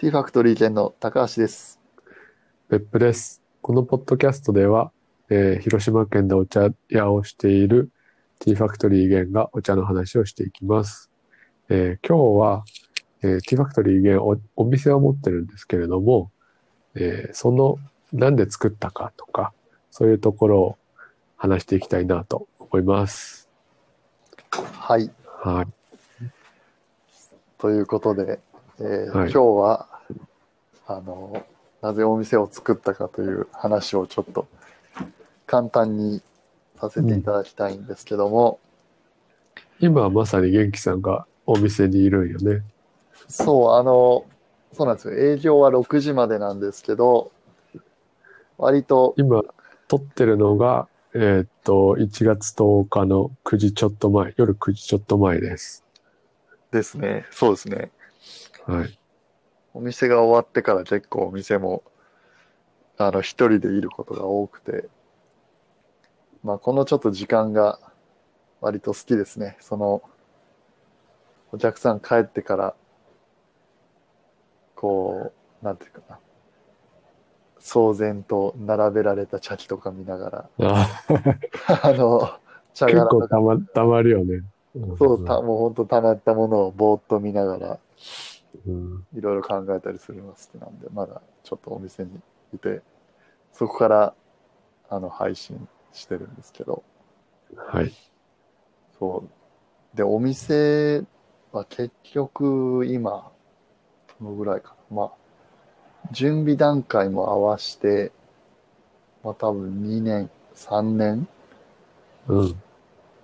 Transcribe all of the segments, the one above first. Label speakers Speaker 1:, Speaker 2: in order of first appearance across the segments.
Speaker 1: T ファクトリー店の高橋です。
Speaker 2: 別府です。このポッドキャストでは、えー広島県でお茶屋をしている T ファクトリーゲンがお茶の話をしていきます。えー今日は、えー T ファクトリーゲンおお店を持ってるんですけれども、えーそのなんで作ったかとか、そういうところを話していきたいなと思います。
Speaker 1: はい。
Speaker 2: はい。
Speaker 1: ということで、えー
Speaker 2: はい
Speaker 1: 今日は、あの、なぜお店を作ったかという話をちょっと簡単にさせていただきたいんですけども、
Speaker 2: 今はまさに元気さんがお店にいるんよね。
Speaker 1: そう、あの、そうなんですよ。営業は6時までなんですけど、割と、
Speaker 2: 今撮ってるのが、えーっと、1月10日の9時ちょっと前、夜9時ちょっと前です。
Speaker 1: ですね。そうですね。
Speaker 2: はい。
Speaker 1: お店が終わってから結構お店も、あの、一人でいることが多くて、まあ、このちょっと時間が割と好きですね。その、お客さん帰ってから、こう、なんていうかな、騒然と並べられた茶器とか見なが
Speaker 2: あ
Speaker 1: ら、あの、茶
Speaker 2: 結
Speaker 1: 殻とか、
Speaker 2: 構たま、たまるよね。
Speaker 1: そう、たもう本当溜まったものをぼーっと見ながら、
Speaker 2: うん。
Speaker 1: いろいろ考えたりするのが好きなんで、まだちょっとお店にいて、そこからあの配信してるんですけど、
Speaker 2: はい。
Speaker 1: そう。で、お店は結局今、どのぐらいかな。まあ、準備段階も合わして、まあ多分2年、3年
Speaker 2: うん。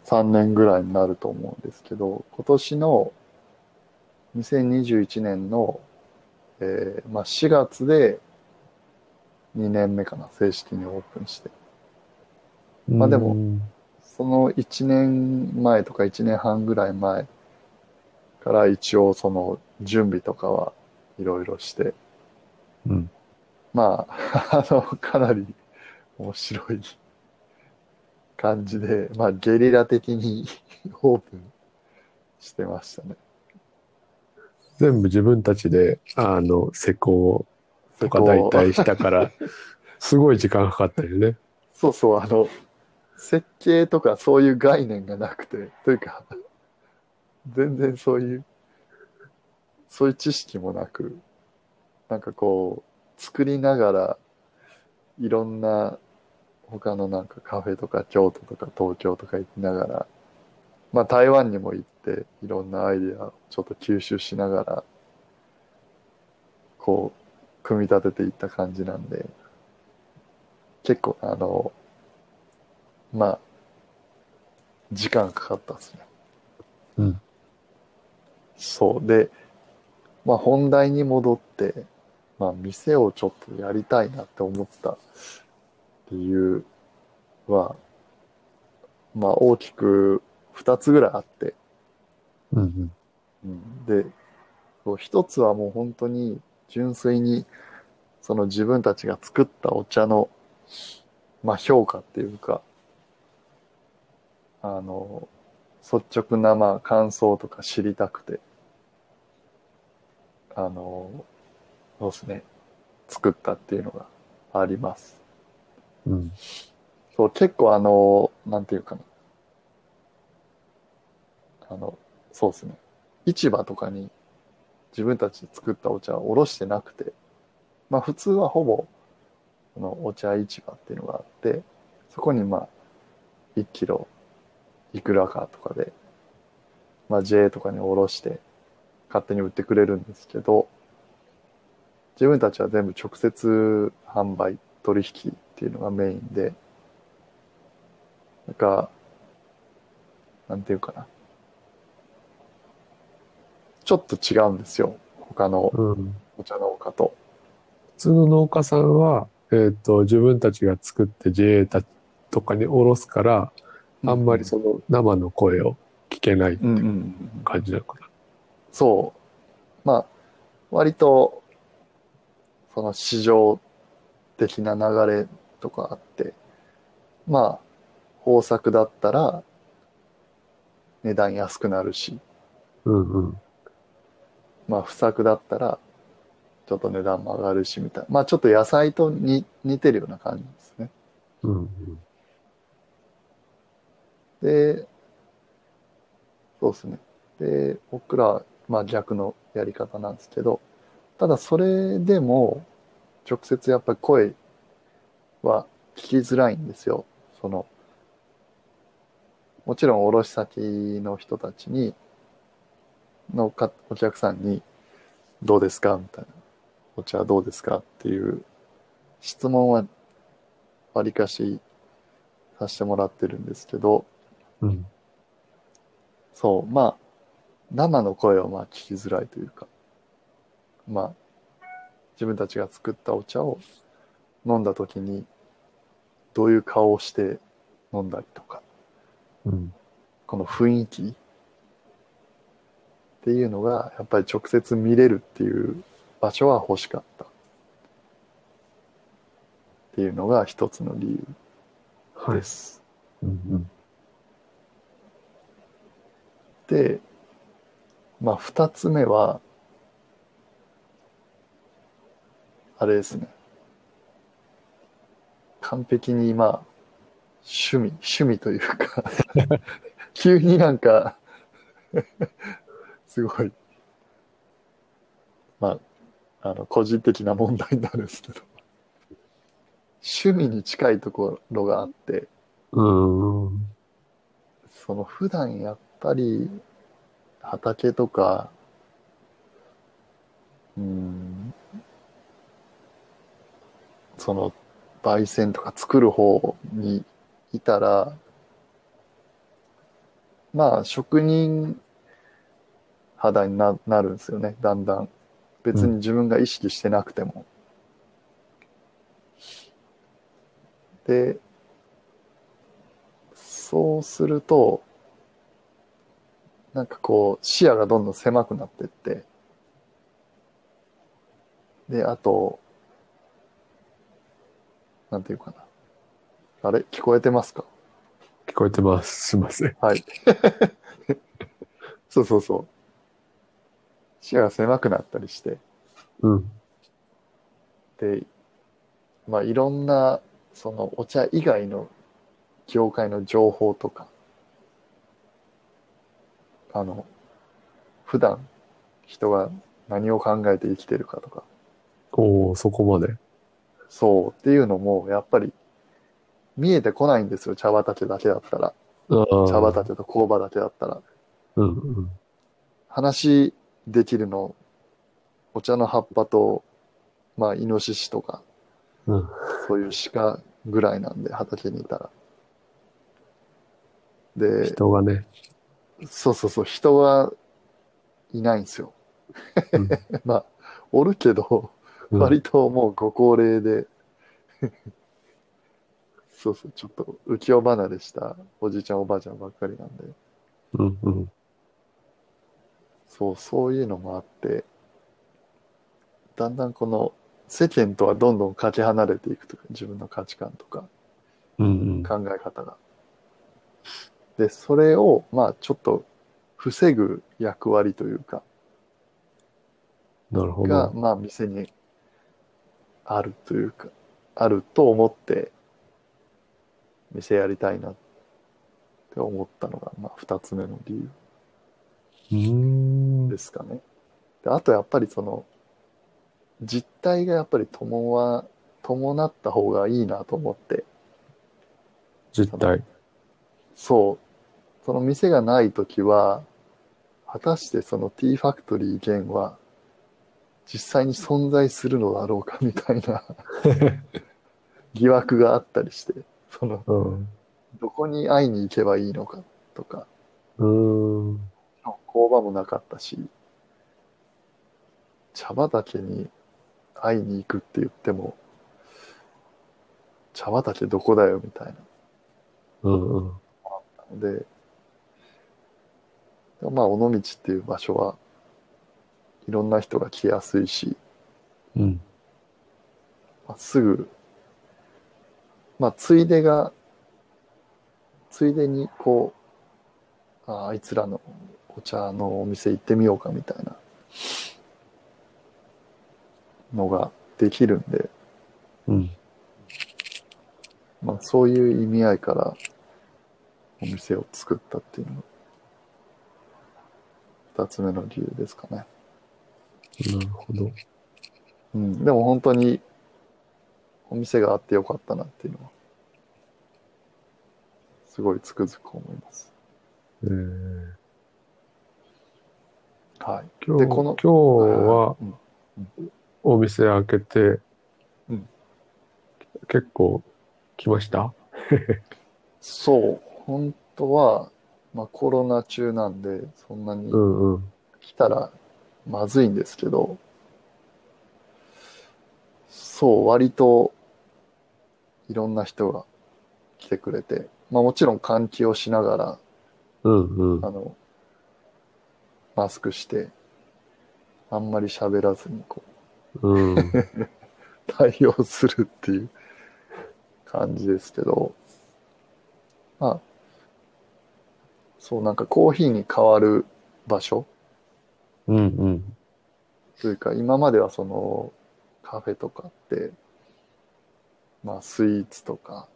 Speaker 1: 3年ぐらいになると思うんですけど、今年の2021年の、えーまあ、4月で2年目かな、正式にオープンして。まあでも
Speaker 2: うん
Speaker 1: その1年前とか1年半ぐらい前から一応その準備とかはいろいろして、
Speaker 2: うん。
Speaker 1: まあ、あの、かなり面白い感じで、まあ、ゲリラ的に オープンしてましたね。
Speaker 2: 全部自分たちで、あの、施工とか大体したから、すごい時間かかったよね。
Speaker 1: そうそう、あの、設計とかそういう概念がなくて、というか、全然そういう、そういう知識もなく、なんかこう、作りながら、いろんな他のなんかカフェとか京都とか東京とか行きながら、まあ台湾にも行って、いろんなアイデアをちょっと吸収しながら、こう、組み立てていった感じなんで、結構あの、まあ、時間かかったですね。
Speaker 2: うん。
Speaker 1: そう。で、まあ本題に戻って、まあ店をちょっとやりたいなって思った理由は、まあ大きく二つぐらいあって、
Speaker 2: うん。
Speaker 1: うんで、一つはもう本当に純粋にその自分たちが作ったお茶の、まあ評価っていうか、あの、率直なまあ感想とか知りたくて、あの、そうですね、作ったっていうのがあります。
Speaker 2: うん。
Speaker 1: そう、結構あの、なんていうかな。あの、そうですね。市場とかに自分たちで作ったお茶をおろしてなくて、まあ普通はほぼ、このお茶市場っていうのがあって、そこにまあ、1キロいくらかとかで、まあ JA とかにおろして勝手に売ってくれるんですけど、自分たちは全部直接販売、取引っていうのがメインで、なんか、なんていうかな。ちょっと違うんですよ。他の
Speaker 2: うん。
Speaker 1: お茶農家と。
Speaker 2: 普通の農家さんは、えっ、と、自分たちが作って JA たとかにおろすから、あんまりその生の声を聞けない
Speaker 1: うんうんうんうん。
Speaker 2: 感じなのかな。
Speaker 1: そう。まあ、割と、その市場的な流れとかあって、まあ、豊作だったら、値段安くなるし、
Speaker 2: うんうん。
Speaker 1: まあ、不作だったら、ちょっと値段も上がるしみたいな。まあちょっと野菜とに似てるような感じですね。
Speaker 2: うんうん。
Speaker 1: で、そうですね。で、僕ら、まあ逆のやり方なんですけど、ただそれでも、直接やっぱり声は聞きづらいんですよ。その、もちろん卸先の人たちに、のかお客さんに、どうですかみたいな。お茶どうですかっていう質問は、わりかしさせてもらってるんですけど、
Speaker 2: うん。
Speaker 1: そう、まあ、生の声はまあ聞きづらいというか、まあ、自分たちが作ったお茶を飲んだ時に、どういう顔をして飲んだりとか、
Speaker 2: うん。
Speaker 1: この雰囲気っていうのが、やっぱり直接見れるっていう場所は欲しかった。っていうのが一つの理由
Speaker 2: はい
Speaker 1: で。す。
Speaker 2: うんうん。
Speaker 1: で、まあ、二つ目は、あれですね。完璧に、まあ、趣味、趣味というか、急になんか、すごい、まあ、あの、個人的な問題になるんですけど、趣味に近いところがあって、
Speaker 2: うん。うん。
Speaker 1: その普段やっぱり畑とか、うん、その焙煎とか作る方にいたら、まあ職人肌にななるんですよね、だんだん。別に自分が意識してなくても。で、そうすると、なんかこう、視野がどんどん狭くなってって、で、あと、なんていうかな。あれ？聞こえてますか？
Speaker 2: 聞こえてます。すいません。
Speaker 1: はい。そうそうそう。視野が狭くなったりして、
Speaker 2: うん。
Speaker 1: で、まあいろんな、そのお茶以外の業界の情報とか、あの、普段人が何を考えて生きてるかとか、
Speaker 2: おおそこまで。
Speaker 1: そうっていうのもやっぱり見えてこないんですよ、茶畑だけだったら。茶畑と工場だけだったら。
Speaker 2: うんうん。
Speaker 1: 話できるの、お茶の葉っぱと、まあ、イノシシとか、
Speaker 2: うん。
Speaker 1: そういう鹿ぐらいなんで、畑にいたら。で、
Speaker 2: 人がね。
Speaker 1: そうそうそう、人がいないんですよ。
Speaker 2: うん
Speaker 1: まあ、おるけど、
Speaker 2: うん
Speaker 1: 割ともうご高齢で、そうそう、ちょっと浮世離れしたおじいちゃんおばあちゃんばっかりなんで、
Speaker 2: うんうん。
Speaker 1: そう、そういうのもあって、だんだんこの世間とはどんどんかけ離れていくというか、自分の価値観とか
Speaker 2: うんうん。
Speaker 1: 考え方が。で、それを、まあちょっと防ぐ役割というか、
Speaker 2: なるほ
Speaker 1: が、
Speaker 2: ど。
Speaker 1: まあ店にあるというか、あると思って、店やりたいなって思ったのが、まあ二つ目の理由
Speaker 2: うーん。
Speaker 1: ですかね。であとやっぱりその、実態がやっぱり伴わ、伴った方がいいなと思って、
Speaker 2: 実態。
Speaker 1: そう、その店がないときは、果たしてその T ファクトリー弦は実際に存在するのだろうかみたいな 疑惑があったりして、その、
Speaker 2: うん。
Speaker 1: どこに会いに行けばいいのかとか、
Speaker 2: うーん。
Speaker 1: 工場もなかったし、茶畑に会いに行くって言っても、茶畑どこだよみたいな
Speaker 2: うんうん。
Speaker 1: ので、まあ、尾道っていう場所はいろんな人が来やすいし、
Speaker 2: うん。
Speaker 1: まあ、すぐ、まあ、ついでが、ついでにこう、ああいつらのお茶のお店行ってみようかみたいなのができるんで、
Speaker 2: うん。
Speaker 1: まあ、そういう意味合いからお店を作ったっていうのが二つ目の理由ですかね。
Speaker 2: なるほど。
Speaker 1: うん、でも本当にお店があってよかったなっていうのはすごいつくづく思います。
Speaker 2: えー、
Speaker 1: はい。
Speaker 2: 今日
Speaker 1: でこの
Speaker 2: 今日は
Speaker 1: うん
Speaker 2: お店開けて、
Speaker 1: うん
Speaker 2: 結構来ました？
Speaker 1: そう、本当は、まあ、コロナ中なんでそんなに
Speaker 2: うんうん。
Speaker 1: 来たらまずいんですけど、そう、割といろんな人が来てくれて、まあもちろん換気をしながら、
Speaker 2: うんうん
Speaker 1: あ。の、マスクして、あんまり喋らずにこ
Speaker 2: うん。
Speaker 1: う、対応するっていう感じですけど、まあ、そう、なんかコーヒーに変わる場所
Speaker 2: うんうん。
Speaker 1: というか、今まではその、カフェとかって、まあ、スイーツとか、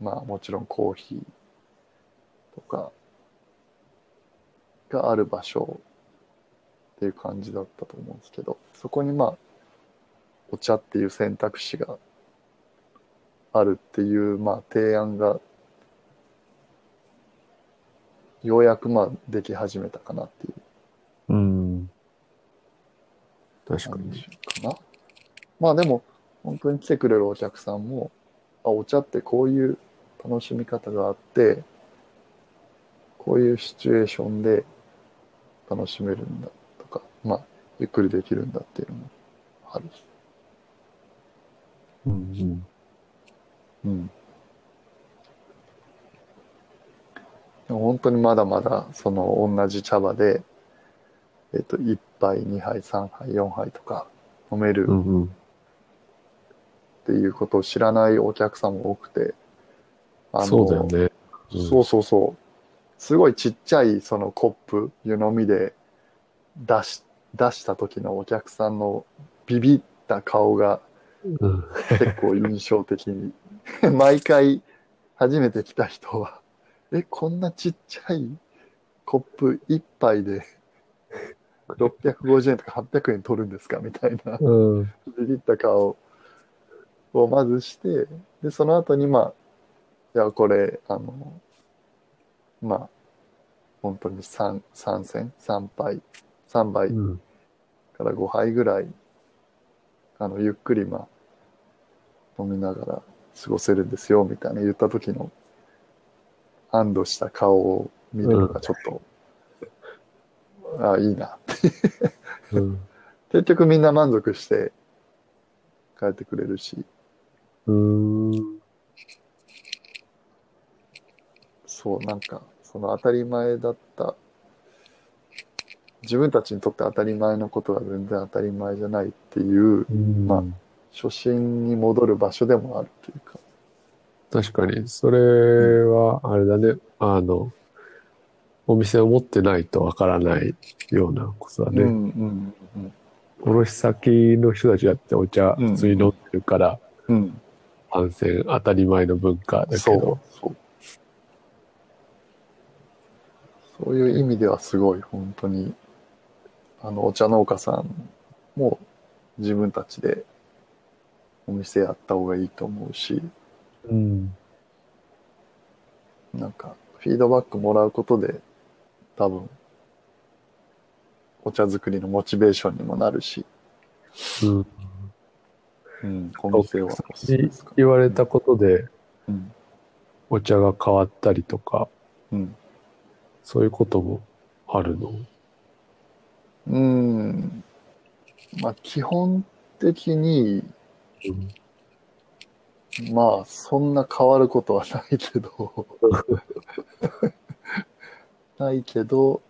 Speaker 1: まあ、もちろんコーヒーとか、がある場所っていう感じだったと思うんですけど、そこにまあ、お茶っていう選択肢があるっていう、まあ、提案が、ようやくまあ、でき始めたかなっていう
Speaker 2: うん。確かに。
Speaker 1: かな。まあでも、本当に来てくれるお客さんも、あ、お茶ってこういう楽しみ方があって、こういうシチュエーションで楽しめるんだとか、まあ、ゆっくりできるんだっていうのもあるし。
Speaker 2: うんうん。
Speaker 1: うん。でも本当にまだまだ、その同じ茶葉で、えっと、1杯、2杯、3杯、4杯とか飲める。っていうことを知らないお客さんも多くて、あの
Speaker 2: そうだよね。うん
Speaker 1: そうそうそう。すごいちっちゃいそのコップ、湯飲みで出し、出した時のお客さんのビビった顔が
Speaker 2: うん。
Speaker 1: 結構印象的に。毎回初めて来た人は、え、こんなちっちゃいコップ一杯で650円とか800円取るんですかみたいな。
Speaker 2: うん。
Speaker 1: ビビった顔をまずして、で、その後に、まあ、いや、これ、あの、まあ、本当に3、3戦、3杯、3杯
Speaker 2: うん。
Speaker 1: から5杯ぐらい、あの、ゆっくり、まあ、飲みながら過ごせるんですよ、みたいな言った時の、安堵した顔を見るのがちょっと、ああ、いいなって
Speaker 2: うん。
Speaker 1: 結局みんな満足して帰ってくれるし、
Speaker 2: うん。
Speaker 1: そう、なんか、その当たり前だった、自分たちにとって当たり前のことが全然当たり前じゃないっていう、
Speaker 2: うん。
Speaker 1: まあ初心に戻る場所でもあるというか、
Speaker 2: 確かに、それは、あれだね、あの、お店を持ってないとわからないようなことだね。
Speaker 1: うんうんうん
Speaker 2: 卸先の人たちだってお茶
Speaker 1: うん。
Speaker 2: 普通に飲んでるから、
Speaker 1: うん、
Speaker 2: 反戦当たり前の文化だけ
Speaker 1: そう
Speaker 2: ど、
Speaker 1: そう。そういう意味ではすごい本当に、あの、お茶農家さんも自分たちでお店やった方がいいと思うし、
Speaker 2: うん。
Speaker 1: なんか、フィードバックもらうことで、多分、お茶作りのモチベーションにもなるし、
Speaker 2: うん。
Speaker 1: うん、お店はおすすめですか。
Speaker 2: 言われたことで
Speaker 1: うん、
Speaker 2: お茶が変わったりとか、
Speaker 1: うん。
Speaker 2: そういうこともあるの？
Speaker 1: うん。まあ、基本的に、
Speaker 2: うん。
Speaker 1: まあ、そんな変わることはないけど、ないけど、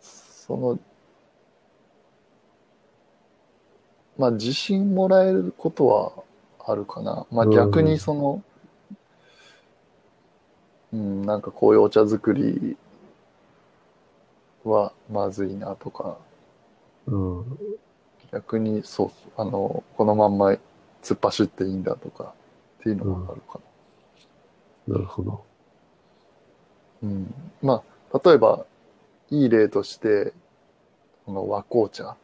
Speaker 1: その、まあ、自信もらえることはあるかな。まあ、
Speaker 2: うん
Speaker 1: 逆にその、うん、なんかこういうお茶作りはまずいなとか、
Speaker 2: うん。
Speaker 1: 逆にそうあのこのまんま突っ走っていいんだとかっていうのがあるかな。
Speaker 2: なるほど。
Speaker 1: うんまあ例えばいい例としてこの和紅茶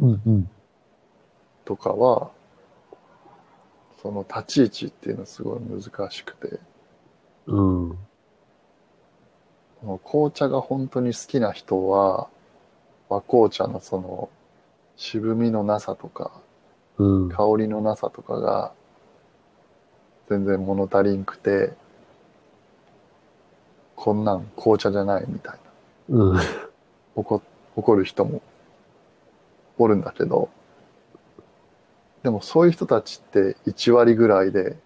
Speaker 2: うんうん。
Speaker 1: とかはその立ち位置っていうのはすごい難しくて
Speaker 2: うん。
Speaker 1: 紅茶が本当に好きな人は和紅茶のその渋みのなさとか
Speaker 2: うん。
Speaker 1: 香りのなさとかが全然物足りんくてこんなん紅茶じゃないみたいな
Speaker 2: うん。
Speaker 1: 怒怒る人もおるんだけどでもそういう人たちって1割ぐらいで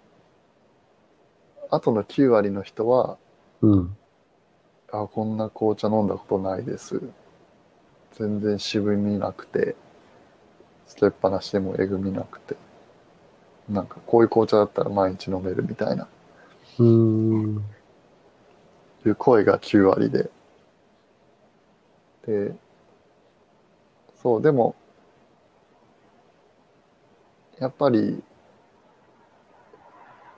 Speaker 1: あとの9割の人は
Speaker 2: うん。
Speaker 1: あこんな紅茶飲んだことないです全然渋みなくてつけっぱなしでもえぐみなくてなんかこういう紅茶だったら毎日飲めるみたいな
Speaker 2: うん。
Speaker 1: いう声が9割ででそうでもやっぱり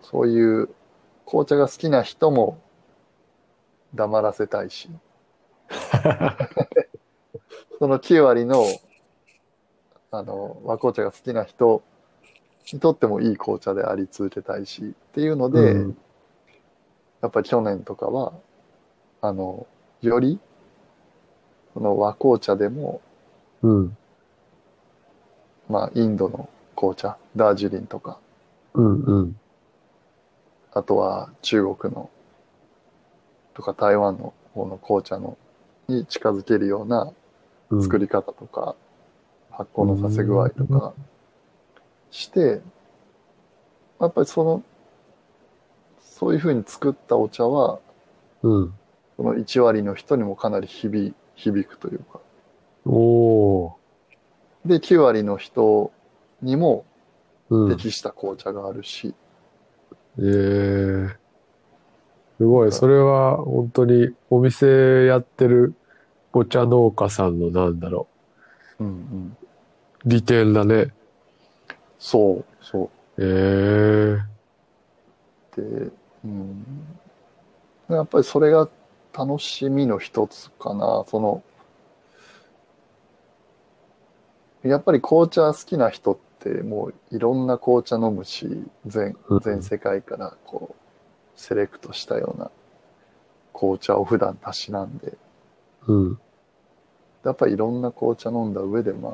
Speaker 1: そういう紅茶が好きな人も黙らせたいし その9割のあの和紅茶が好きな人にとってもいい紅茶であり続けたいしっていうので、
Speaker 2: うん
Speaker 1: やっぱり去年とかはあのよりその和紅茶でも
Speaker 2: うん。
Speaker 1: まあインドの紅茶ダージリンとか
Speaker 2: うんうん。
Speaker 1: あとは中国のとか台湾の方の紅茶のに近づけるような
Speaker 2: うん。
Speaker 1: 作り方とか、発酵のさせ具合とかして、やっぱりその、そういうふうに作ったお茶は、
Speaker 2: うん。
Speaker 1: その1割の人にもかなり響響くというか。
Speaker 2: おー。
Speaker 1: で、9割の人にも
Speaker 2: うん。
Speaker 1: 適した紅茶があるし、
Speaker 2: ええすごい。それは本当にお店やってるお茶農家さんのなんだろ
Speaker 1: うんうん、
Speaker 2: う。利点だね。
Speaker 1: そう、そ
Speaker 2: ええ
Speaker 1: う。で、うん。やっぱりそれが楽しみの一つかな。その、やっぱり紅茶好きな人ってもういろんな紅茶飲むし、全
Speaker 2: うん
Speaker 1: 全世界からこう、セレクトしたような紅茶を普段たしなんで、
Speaker 2: うん。
Speaker 1: やっぱりいろんな紅茶飲んだ上で、まあ、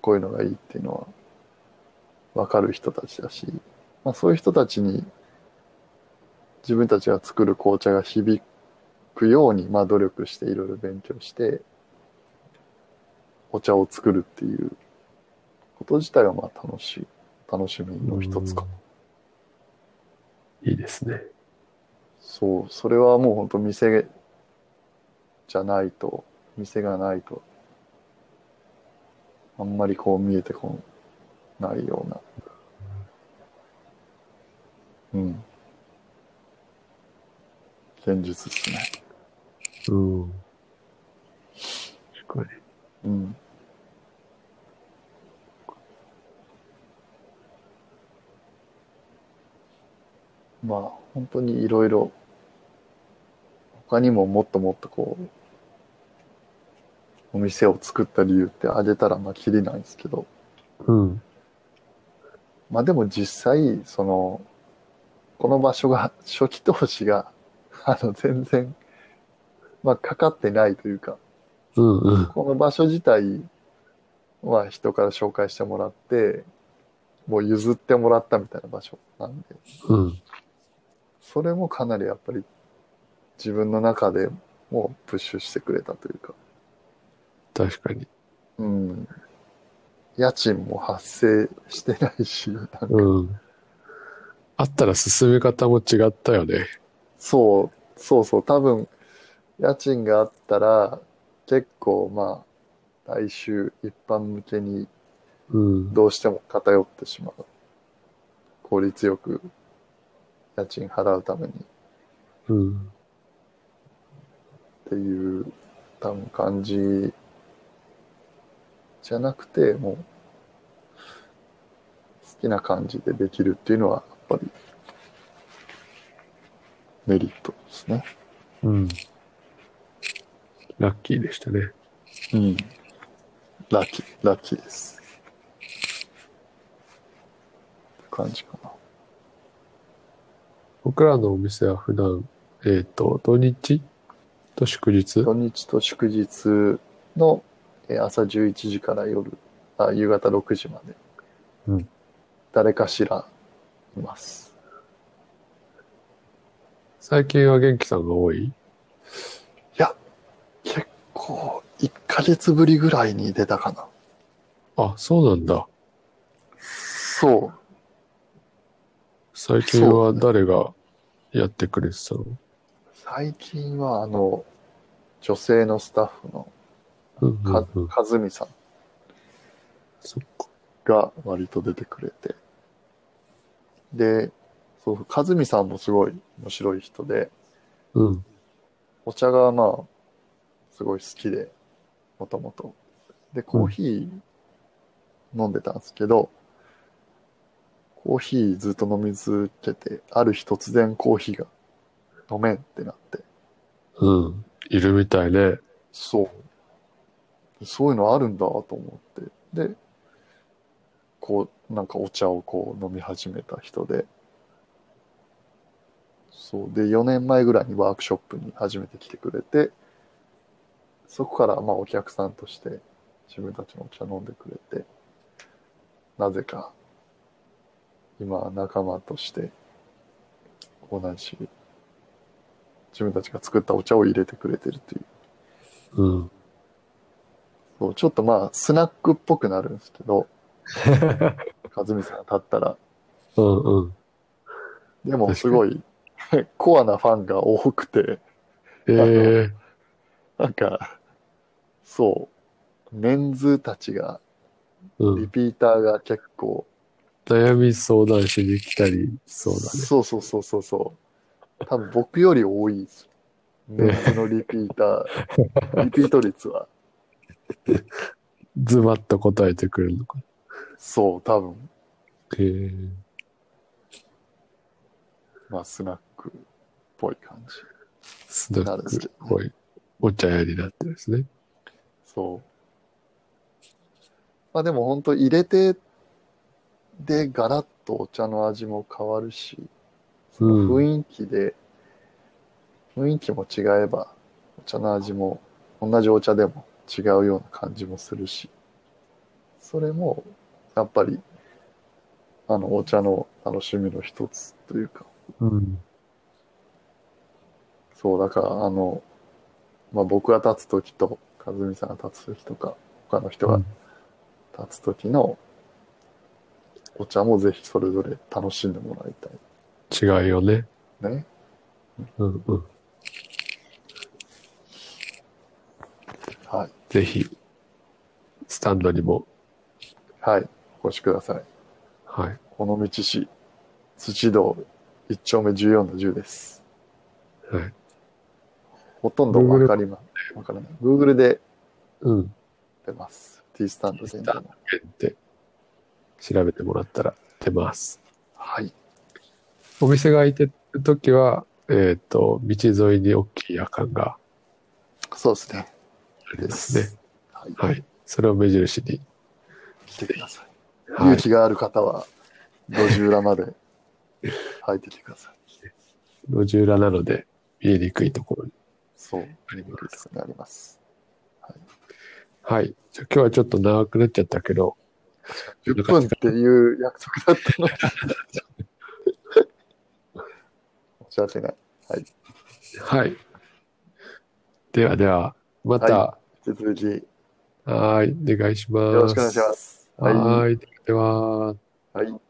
Speaker 1: こういうのがいいっていうのは分かる人たちだし、まあそういう人たちに自分たちが作る紅茶が響くように、まあ努力していろいろ勉強して、お茶を作るっていうこと自体はまあ楽しい、楽しみの一つか。
Speaker 2: いいですね。
Speaker 1: そう、それはもう本当店じゃないと、店がないと、あんまりこう見えてこないような。うん。現実ですね。
Speaker 2: うん。確かに。
Speaker 1: うん。まあ、本当にいろいろ、他にももっともっとこう、お店を作った理由ってあげたらまあきりないんですけど、
Speaker 2: うん。
Speaker 1: まあでも実際、その、この場所が、初期投資が、あの、全然、まあかかってないというか、
Speaker 2: うんうん。
Speaker 1: この場所自体は人から紹介してもらって、もう譲ってもらったみたいな場所なんで、
Speaker 2: うん。
Speaker 1: それもかなりやっぱり自分の中でもプッシュしてくれたというか、
Speaker 2: 確かに。
Speaker 1: うん。家賃も発生してないし、なんか
Speaker 2: うん。あったら進め方も違ったよね。
Speaker 1: そう、そうそう、多分、家賃があったら、結構まあ、大衆一般向けに
Speaker 2: うん。
Speaker 1: どうしても偏ってしまう。効率よく家賃払うために
Speaker 2: うん。
Speaker 1: っていう多分感じじゃなくて、もう、好きな感じでできるっていうのは、やっぱり、メリットですね。
Speaker 2: うん。ラッキーでしたね。
Speaker 1: うん。ラッキー、ラッキーです。って感じかな。
Speaker 2: 僕らのお店は普段、えっ、と、土日と祝日？
Speaker 1: 土日と祝日のえー朝11時から夜、あ夕方6時まで、
Speaker 2: うん
Speaker 1: 誰かしらいます。
Speaker 2: 最近は元気さんが多い？
Speaker 1: いや、結構、1ヶ月ぶりぐらいに出たかな。
Speaker 2: あ、そうなんだ。
Speaker 1: そう。
Speaker 2: 最近は誰がやってくれてたの？
Speaker 1: 最近は、あの、女性のスタッフの
Speaker 2: うんうん
Speaker 1: か、
Speaker 2: うん。
Speaker 1: かずみさん。が割と出てくれて。で、そう、かずみさんもすごい面白い人で、
Speaker 2: うん。
Speaker 1: お茶がまあ、すごい好きで、もともと。で、コーヒー飲んでたんですけど、コーヒーずっと飲み続けて、ある日突然コーヒーが飲めんってなって、
Speaker 2: うん。いるみたいね。
Speaker 1: そう。そういうのあるんだと思って。で、こう、なんかお茶をこう飲み始めた人で、そう。で、4年前ぐらいにワークショップに初めて来てくれて、そこからまあお客さんとして自分たちのお茶飲んでくれて、なぜか今仲間として同じ自分たちが作ったお茶を入れてくれてるという
Speaker 2: うん。
Speaker 1: そう、ちょっとまあ、スナックっぽくなるんですけど、和美さんが立ったら、
Speaker 2: うんうん。
Speaker 1: でもすごい、コアなファンが多くて、
Speaker 2: ええ
Speaker 1: なんか、そう、メンズたちが、リ
Speaker 2: うん。
Speaker 1: ピーターが結構、
Speaker 2: 悩み相談しに来たりしそうだね。
Speaker 1: そうそうそうそうそう、多分僕より多いです。メンズのリピーター、リピート率は、
Speaker 2: ズバッと答えてくれるのか。
Speaker 1: そう、多分、
Speaker 2: ええ
Speaker 1: まあ、スナックっぽい感じ。
Speaker 2: スナックっぽいお茶屋になってるんですね。
Speaker 1: そう。まあでも本当入れてでガラッとお茶の味も変わるし、その雰囲気で、雰囲気も違えば、お茶の味も同じお茶でも違うような感じもするし、それもやっぱりあのお茶の楽しみの一つというか、
Speaker 2: うん。
Speaker 1: そう、だから、あの、まあ、僕が立つ時と、和美さんが立つ時とか、他の人が立つ時のお茶もぜひそれぞれ楽しんでもらいた
Speaker 2: 違いよね。
Speaker 1: いね。
Speaker 2: うんうん。
Speaker 1: はい。
Speaker 2: ぜひ、スタンドにも、
Speaker 1: はい。お越しください。
Speaker 2: はい。
Speaker 1: 尾道市土道1丁目14の10です。
Speaker 2: はい。
Speaker 1: ほとんどわかりま、わからない。Google で
Speaker 2: うん。
Speaker 1: 出ます。T スタンドで出ます。
Speaker 2: って調べてもらったら出ます。
Speaker 1: はい。
Speaker 2: お店が開いてるときは、えっ、と、道沿いに大きい夜間が
Speaker 1: そうですね。
Speaker 2: ありますね。
Speaker 1: はい。
Speaker 2: はい。それを目印に。
Speaker 1: 来てください。
Speaker 2: はい
Speaker 1: 勇。気がある方は、路地裏まで 入ってきてください。
Speaker 2: 路地裏なので、見えにくいところに。
Speaker 1: そう、見にくいところにあります。
Speaker 2: はい。じゃあ今日はちょっと長くなっちゃったけど、
Speaker 1: 10分っていう約束だったのに。申し訳ない。
Speaker 2: はい。ではでは、また、
Speaker 1: 引き続き、よ
Speaker 2: はーい、お願いします。
Speaker 1: ろしくお願いします。
Speaker 2: はーい。では。
Speaker 1: はい。